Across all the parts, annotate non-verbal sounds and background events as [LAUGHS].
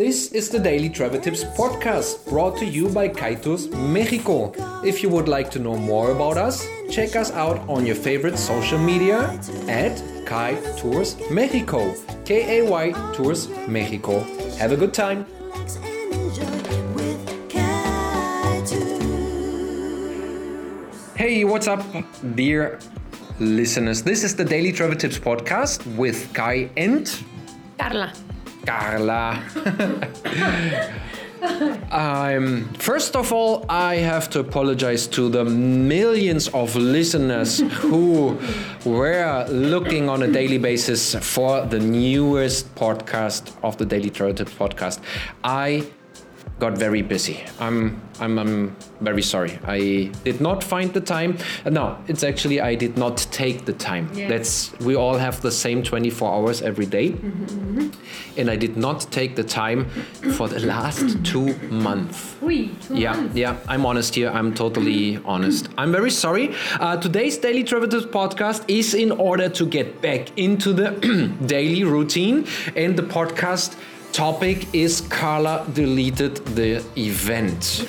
This is the Daily Travel Tips podcast brought to you by Kai Tours Mexico. If you would like to know more about us, check us out on your favorite social media at Kai Tours Mexico. K A Y Tours Mexico. Have a good time. Hey, what's up, dear listeners? This is the Daily Travel Tips podcast with Kai and Carla. Carla. um, first of all, I have to apologize to the millions of listeners who were looking on a daily basis for the newest podcast of the Daily Tips podcast. I got very busy. I'm, I'm, I'm very sorry. I did not find the time. No, it's actually I did not take the time. Yeah. That's we all have the same 24 hours every day. Mm-hmm. and I did not take the time for the last two months. Oui, two Yeah, months. yeah, I'm honest here. I'm totally honest. I'm very sorry. Uh, today's Daily Travel podcast is in order to get back into the [CLEARS THROAT] daily routine, and the podcast topic is Carla deleted the event.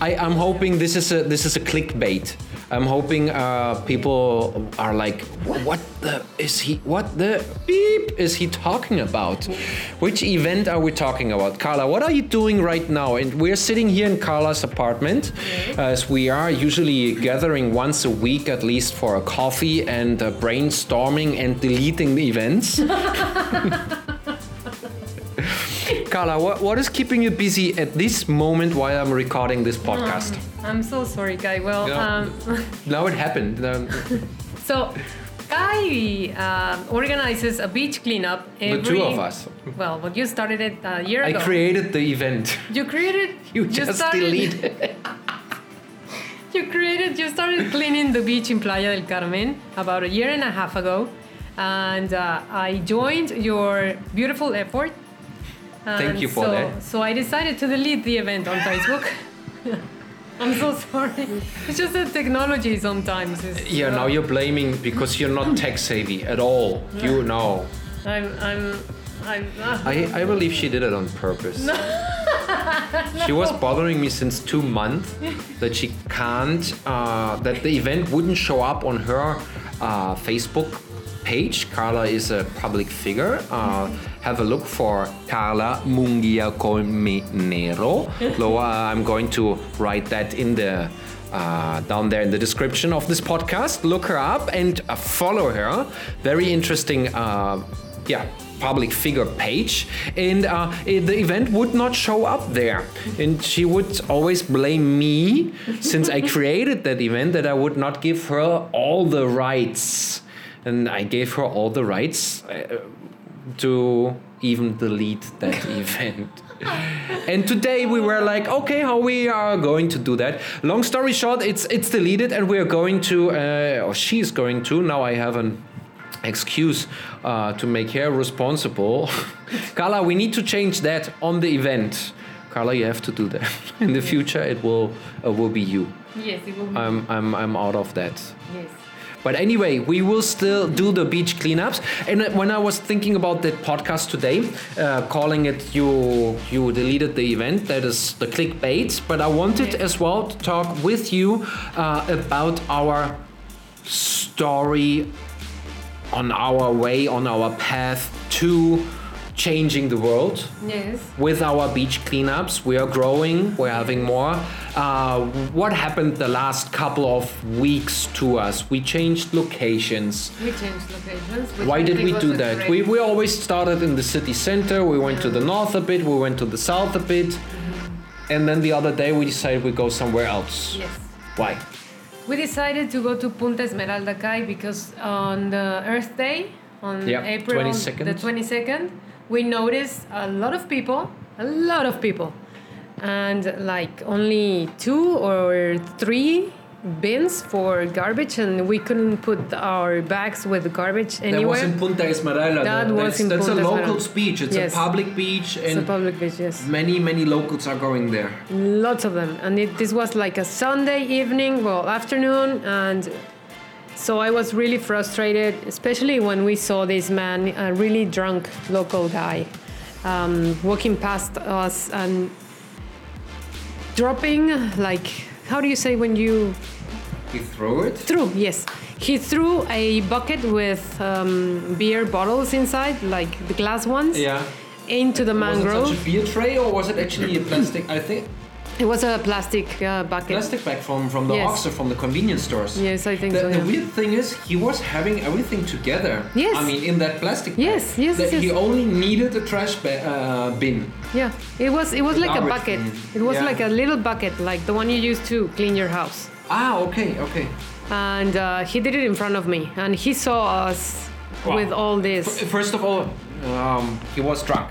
I, I'm hoping this is a this is a clickbait. I'm hoping uh, people are like, what the is he? What the beep is he talking about? Which event are we talking about, Carla? What are you doing right now? And we're sitting here in Carla's apartment, as we are usually gathering once a week at least for a coffee and uh, brainstorming and deleting the events. [LAUGHS] Carla, what, what is keeping you busy at this moment while I'm recording this podcast? I'm so sorry, Kai. Well, Yeah. um, [LAUGHS] Now it happened. [LAUGHS] So Kai uh, organizes a beach cleanup. the two of us. Well, but you started it a year I ago. I created the event. You created. [LAUGHS] You just started, deleted. You created. You started cleaning the beach in Playa del Carmen about a year and a half ago, and uh, I joined your beautiful effort. Thank you for so, that. So I decided to delete the event on Facebook. [LAUGHS] I'm so sorry. It's just the technology sometimes. Is, Yeah, now you're blaming because you're not tech savvy at all. You know. I'm. I'm. I'm. Uh, I, I believe she did it on purpose. [LAUGHS] She was bothering me since two months that she can't, uh, that the event wouldn't show up on her uh, Facebook page. Carla is a public figure. Uh, have a look for Carla Mungia Colmenero. [LAUGHS] Loa, I'm going to write that in the uh, down there in the description of this podcast. Look her up and uh, follow her. Very interesting. Uh, yeah, public figure page, and uh, the event would not show up there. And she would always blame me, since I [LAUGHS] created that event, that I would not give her all the rights. And I gave her all the rights uh, to even delete that [LAUGHS] event. And today we were like, okay, how we are going to do that? Long story short, it's it's deleted, and we are going to, uh, or she's going to. Now I have an excuse uh, to make her responsible. [LAUGHS] Carla, we need to change that on the event. Carla, you have to do that. [LAUGHS] In the future, it will uh, will be you. yes, it will be. I'm I'm I'm out of that. yes. But anyway, we will still do the beach cleanups. And when I was thinking about that podcast today, uh, calling it "You You Deleted the Event," that is the clickbait. But I wanted as well to talk with you uh, about our story on our way, on our path to changing the world Yes. with our beach cleanups. We are growing, we're having more. Uh, what happened the last couple of weeks to us? We changed locations. We changed locations. Why did we do that? great- We, we always started in the city center, we went to the north a bit, we went to the south a bit, and then the other day we decided we go somewhere else. Yes. Why? We decided to go to Punta Esmeralda Cay because on the Earth Day, on Yeah, April 22nd. the 22nd, we noticed a lot of people, a lot of people, and like only two or three bins for garbage, and we couldn't put our bags with garbage anywhere. That was in Punta Esmeralda. That That- was that's, in that's Punta a Esmeralda. locals beach. It's Yes. a public beach, it's a public beach, yes. many many locals are going there. Lots of them. And it, this was like a Sunday evening, well, afternoon. And so I was really frustrated, especially when we saw this man, a really drunk local guy, um, walking past us and dropping like how do you say when you He threw it. threw yes he threw a bucket with um, beer bottles inside like the glass ones Yeah. into the mangrove. Was it such a beer tray or was it actually a plastic? I think it was a plastic uh, bucket plastic bag from from the Yes. From the convenience stores. yes i think The, so the weird thing is, he was having everything together. Yes. I mean, in that plastic. bag. Yes, yes, That yes, He only needed a trash uh, bin. yeah it was it was like a bucket bin. it was Yeah. like a little bucket like the one you use to clean your house Ah, okay, okay. and uh, he did it in front of me and he saw us Wow. with all this First of all, um, he was drunk.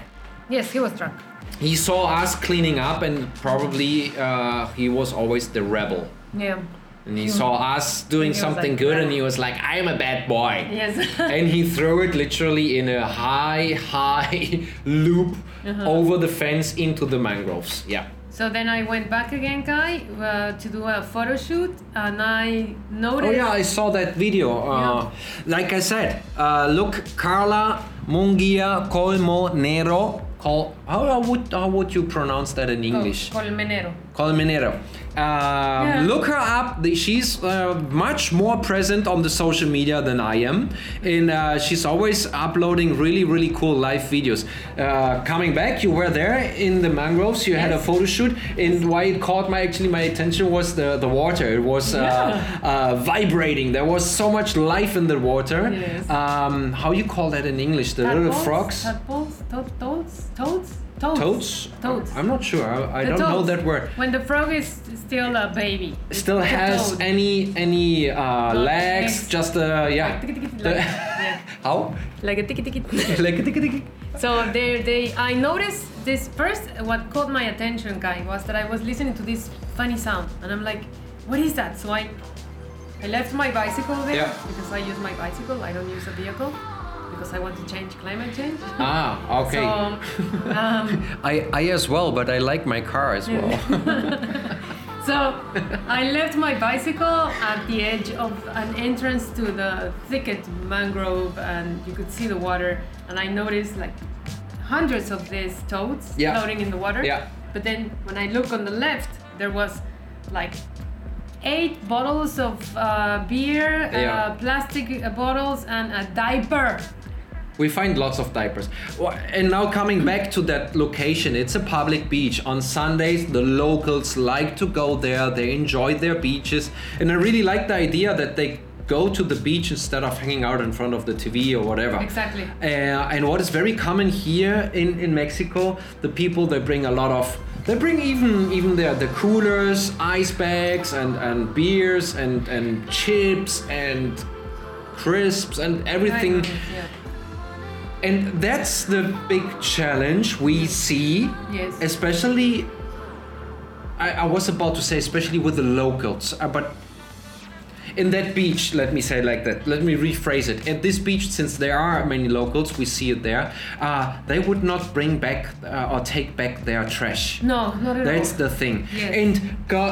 yes he was drunk He saw us cleaning up, and probably uh, he was always the rebel. yeah And he saw us doing something like, good, and he was like, "I am a bad boy." yes [LAUGHS] and he threw it literally in a high, [LAUGHS] high loop Uh-huh. over the fence into the mangroves. Yeah. So then I went back again, Kai, uh, to do a photo shoot, and I noticed. Oh yeah, I saw that video. Uh, Like I said, uh, look, Carla Mungia Colmo Nero. Col- how, how would how would you pronounce that in English? Oh, Colmenero. Colmenero. Um, Look her up. She's uh, much more present on the social media than I am, and uh, she's always uploading really, really cool live videos. Uh, coming back, you were there in the mangroves. You had a photo shoot, and why it caught my actually my attention was the the water. It was uh, uh, vibrating. There was so much life in the water. Yes. Um, how you call that in English? The little frogs. Tadpoles? To- toads? Toads? Toads? Toads? Toads. I'm not sure. I, I don't know that word. When the frog is still a baby. Still has any any uh, legs legs. just uh yeah Like, tiki, tiki, The- yeah. how like a tiki tiki. like a tiki tiki So they, they, I noticed this first. What caught my attention, Kai, was that I was listening to this funny sound, and I'm like, "What is that?" So I, I left my bicycle there Yeah. because I use my bicycle. I don't use a vehicle because I want to change climate change. ah okay So, um, [LAUGHS] I I as well but I like my car as well [LAUGHS] so I left my bicycle at the edge of an entrance to the thicket mangrove, and you could see the water. And I noticed like hundreds of these toads Yeah. floating in the water. Yeah. But then when I look on the left, there was like eight bottles of uh, beer, Yeah. uh, plastic uh, bottles, and a diaper. we find lots of diapers and now coming back to that location it's a public beach on sundays the locals like to go there they enjoy their beaches and i really like the idea that they go to the beach instead of hanging out in front of the tv or whatever Exactly. Uh, and what is very common here in, in Mexico, the people they bring a lot of they bring even even their the coolers, ice bags and, and beers and, and chips and crisps and everything. Yeah. And that's the big challenge we see, Yes. especially I, I was about to say especially with the locals, uh, but in that beach, let me say like that. Let me rephrase it. At this beach, since there are many locals, we see it there. Uh, they would not bring back uh, or take back their trash. No, not at That's all. the thing. Yes. And go, uh,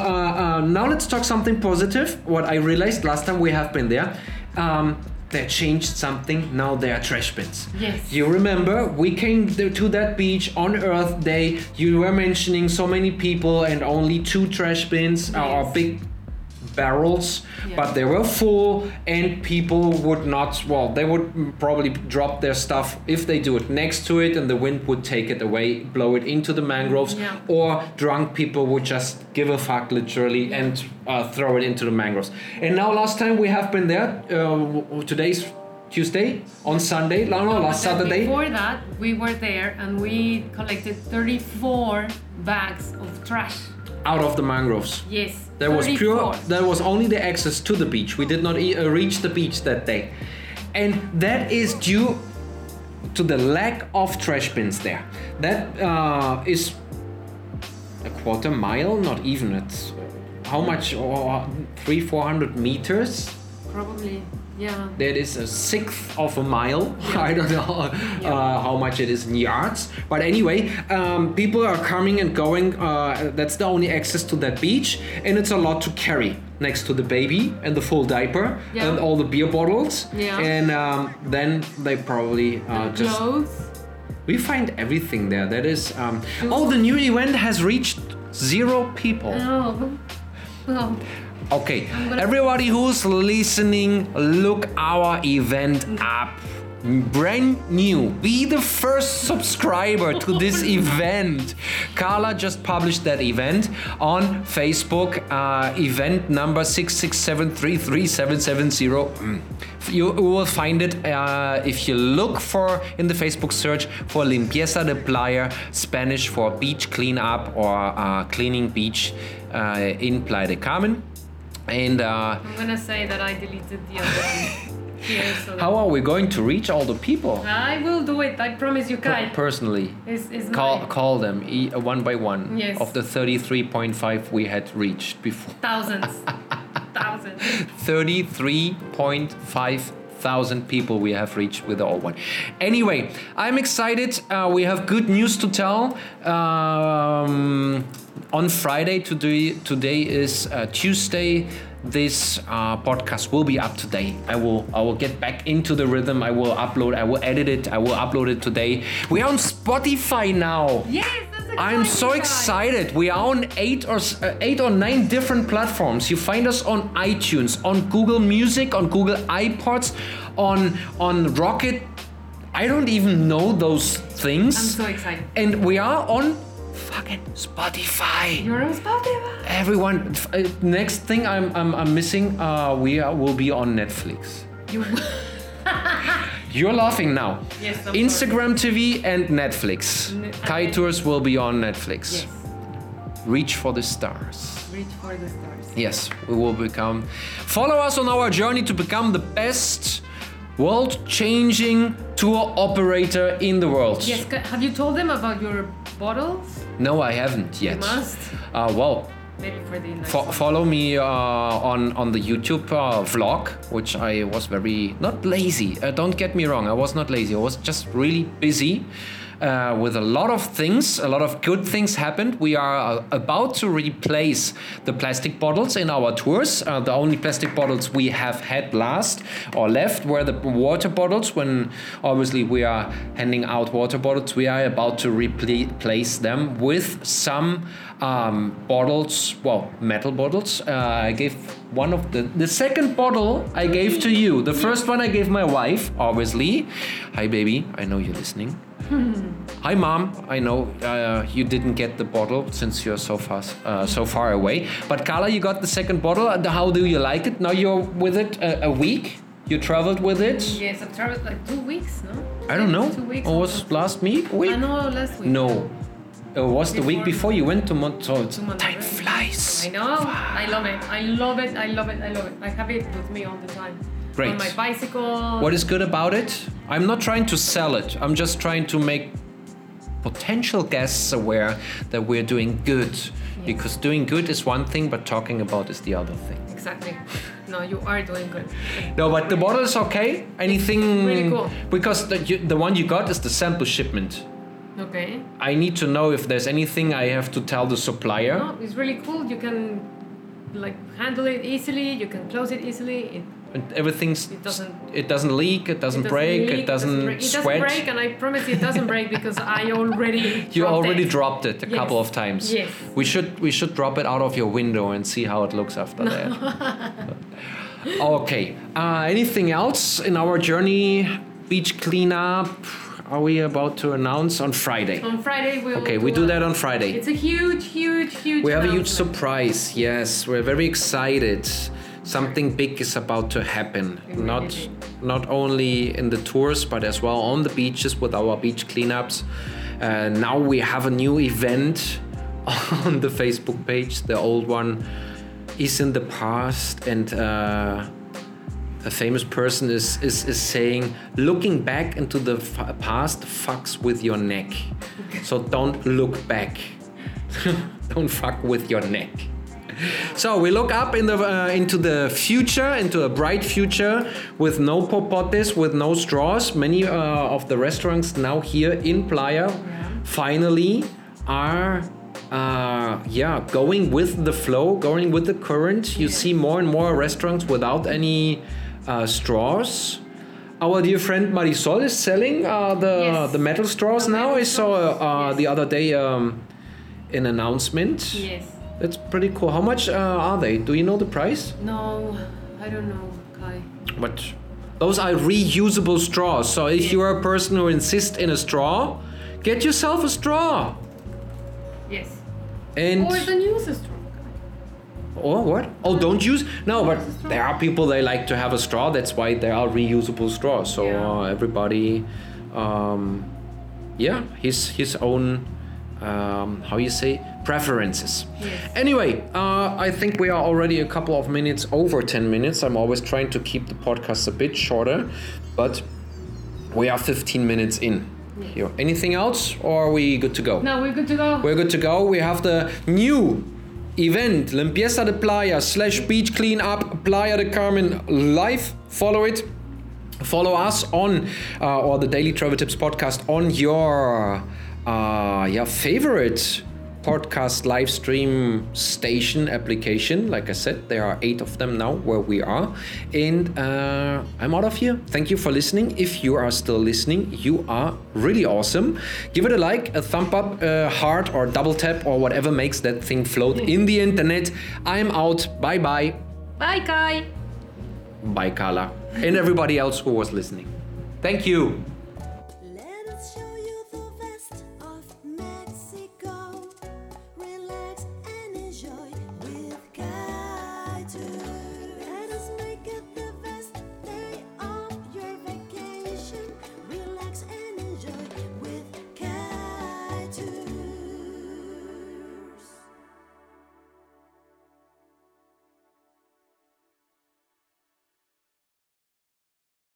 uh, now let's talk something positive. What I realized last time we have been there, um, they changed something. Now there are trash bins. Yes. You remember we came to that beach on Earth Day. You were mentioning so many people and only two trash bins uh, or big barrels Yeah. but they were full and people would not well they would probably drop their stuff if they do it next to it and the wind would take it away blow it into the mangroves Yeah. or drunk people would just give a fuck literally and uh, throw it into the mangroves and now last time we have been there uh, today's tuesday on sunday no no last saturday Before that, we were there and we collected 34 bags of trash. Out of the mangroves Yes. There was 34. pure. There was only the access to the beach. We did not e- uh, reach the beach that day, and that is due to the lack of trash bins there. That uh, is a quarter mile, not even. It's how much? Oh, three, four hundred meters. Probably. Yeah. That is a sixth of a mile. [LAUGHS] I don't know uh, how much it is in yards. But anyway, um, people are coming and going. Uh, that's the only access to that beach. And it's a lot to carry next to the baby and the full diaper Yeah. and all the beer bottles. Yeah. And um, then they probably uh, just. Clothes. We find everything there. That is. Um, oh, the new event has reached zero people. Oh. Oh. Okay, everybody who's listening, look our event up. Brand new. Be the first subscriber to this [LAUGHS] event. Carla just published that event on Facebook. Uh, event number 667337770. Mm. You will find it uh, if you look for in the Facebook search for Limpieza de Playa, Spanish for beach cleanup or uh, cleaning beach uh, in Playa de Carmen. And uh, I'm gonna say that I deleted the other one [LAUGHS] here. So how are we going to reach all the people? I will do it. I promise you, Kai. Personally, It's, it's call my call them e- one by one Yes. of the 33.5 we had reached before. thousands, [LAUGHS] thousands. 33.5 thousand people we have reached with the old one. Anyway, I'm excited. Uh, we have good news to tell. Um, on Friday, today, today is uh, Tuesday. This uh, podcast will be up today. I will I will get back into the rhythm. I will upload. I will edit it. I will upload it today. We are on Spotify now. Yes. I'm so excited. We are on eight or uh, eight or nine different platforms. You find us on iTunes, on Google Music, on Google iPods, on on Rocket. I don't even know those things. I'm so excited. and we are on fucking Spotify. You're on Spotify. Everyone, uh, next thing I'm I'm, I'm missing. Uh, we are, will be on Netflix. You. [LAUGHS] You're laughing now. Yes, of course. Instagram TV and Netflix. Ne- Kai. Tours will be on Netflix. yes. Reach for the stars. Reach for the stars. Yes, we will become. Follow us on our journey to become the best world changing tour operator in the world. Yes. Have you told them about your bottles? No, I haven't yet. You must. Uh, well, Maybe for the fo- follow me uh, on on the YouTube uh, vlog, which I was very not lazy. Uh, don't get me wrong, I was not lazy. I was just really busy. Uh, with a lot of things, a lot of good things happened. We are uh, about to replace the plastic bottles in our tours. Uh, the only plastic bottles we have had last or left were the water bottles. When obviously we are handing out water bottles, we are about to replace them with some um, bottles, well, metal bottles. Uh, I gave one of the the second bottle I gave to you. The first one I gave my wife, obviously. Hi, baby. I know you're listening. Hi, mom. I know uh, you didn't get the bottle since you're so fast, uh, so far away. But Carla, you got the second bottle. Uh, How do you like it? Now you're with it a, a week. You traveled with it. Yes, I've traveled like two weeks, no? I don't know. Two weeks. Or was last week? I Week? know last week. No. It was the week Before- before you went to Mont. So it's time flies. I know. I love it. I love it. I love it. I love it. I have it with me all the time. Great. On my bicycle. What is good about it? I'm not trying to sell it. I'm just trying to make potential guests aware that we're doing good. Because doing good is one thing, but talking about is the other thing. Exactly. No, you are doing good. [LAUGHS] No, but the bottle is okay. Anything? really cool. Because the, you, the one you got is the sample shipment. Okay. I need to know if there's anything I have to tell the supplier. No, it's really cool. You can like handle it easily. You can close it easily. It, everything's It doesn't- it doesn't leak, it doesn't, it break, leak, it doesn't, break. It sweat. doesn't break, and I promise you it doesn't break because I [LAUGHS] already. You dropped already it. dropped it a Yes. couple of times. Yes. We should we should drop it out of your window and see how it looks after that. [LAUGHS] okay. Uh, anything else in our journey? Beach cleanup. Are we about to announce on Friday? On Friday we. Okay, we do that on Friday. It's a huge, huge, huge. We have a huge surprise. Yes, we're very excited. Something big is about to happen. Not not only in the tours, but as well on the beaches with our beach cleanups. Uh, now we have a new event [LAUGHS] on the Facebook page. The old one is in the past, and uh, a famous person is, is is saying, looking back into the f- past fucks with your neck. So don't look back. [LAUGHS] don't fuck with your neck. So we look up in the uh, into the future, into a bright future with no popotes, with no straws. Many uh, of the restaurants now here in Playa finally are uh, yeah going with the flow, going with the current. You see more and more restaurants without any uh, straws. Our dear friend Marisol is selling uh, the Yes. the metal straws The now. metal I saw uh, yes. the other day um, an announcement. Yes. That's pretty cool. How much uh, are they? Do you know the price? No, I don't know, Kai. But those are reusable straws. So if Yeah. you're a person who insists in a straw, get yourself a straw. Yes. And Or the news is strong. or what? Oh, don't use no. But Use a straw. there are people they like to have a straw. That's why there are reusable straws. So Yeah. uh, everybody, um, yeah, his his own. Um, how you say preferences. Yes. Anyway, uh, I think we are already a couple of minutes over 10 minutes. I'm always trying to keep the podcast a bit shorter, but we are 15 minutes in. Here. Anything else, or are we good to go? No, we're good to go. We're good to go. We have the new event, Limpieza de Playa slash Beach Cleanup Playa de Carmen live. Follow it. Follow us on, uh, or the Daily Travel Tips podcast on your, uh, your favorite podcast live stream station application. Like I said, there are eight of them now where we are. And uh, I'm out of here. Thank you for listening. If you are still listening, you are really awesome. Give it a like, a thumb up, a heart, or double tap, or whatever makes that thing float in the internet. I'm out. Bye bye. Bye, Kai. Bye, Carla. And everybody else who was listening. Thank you.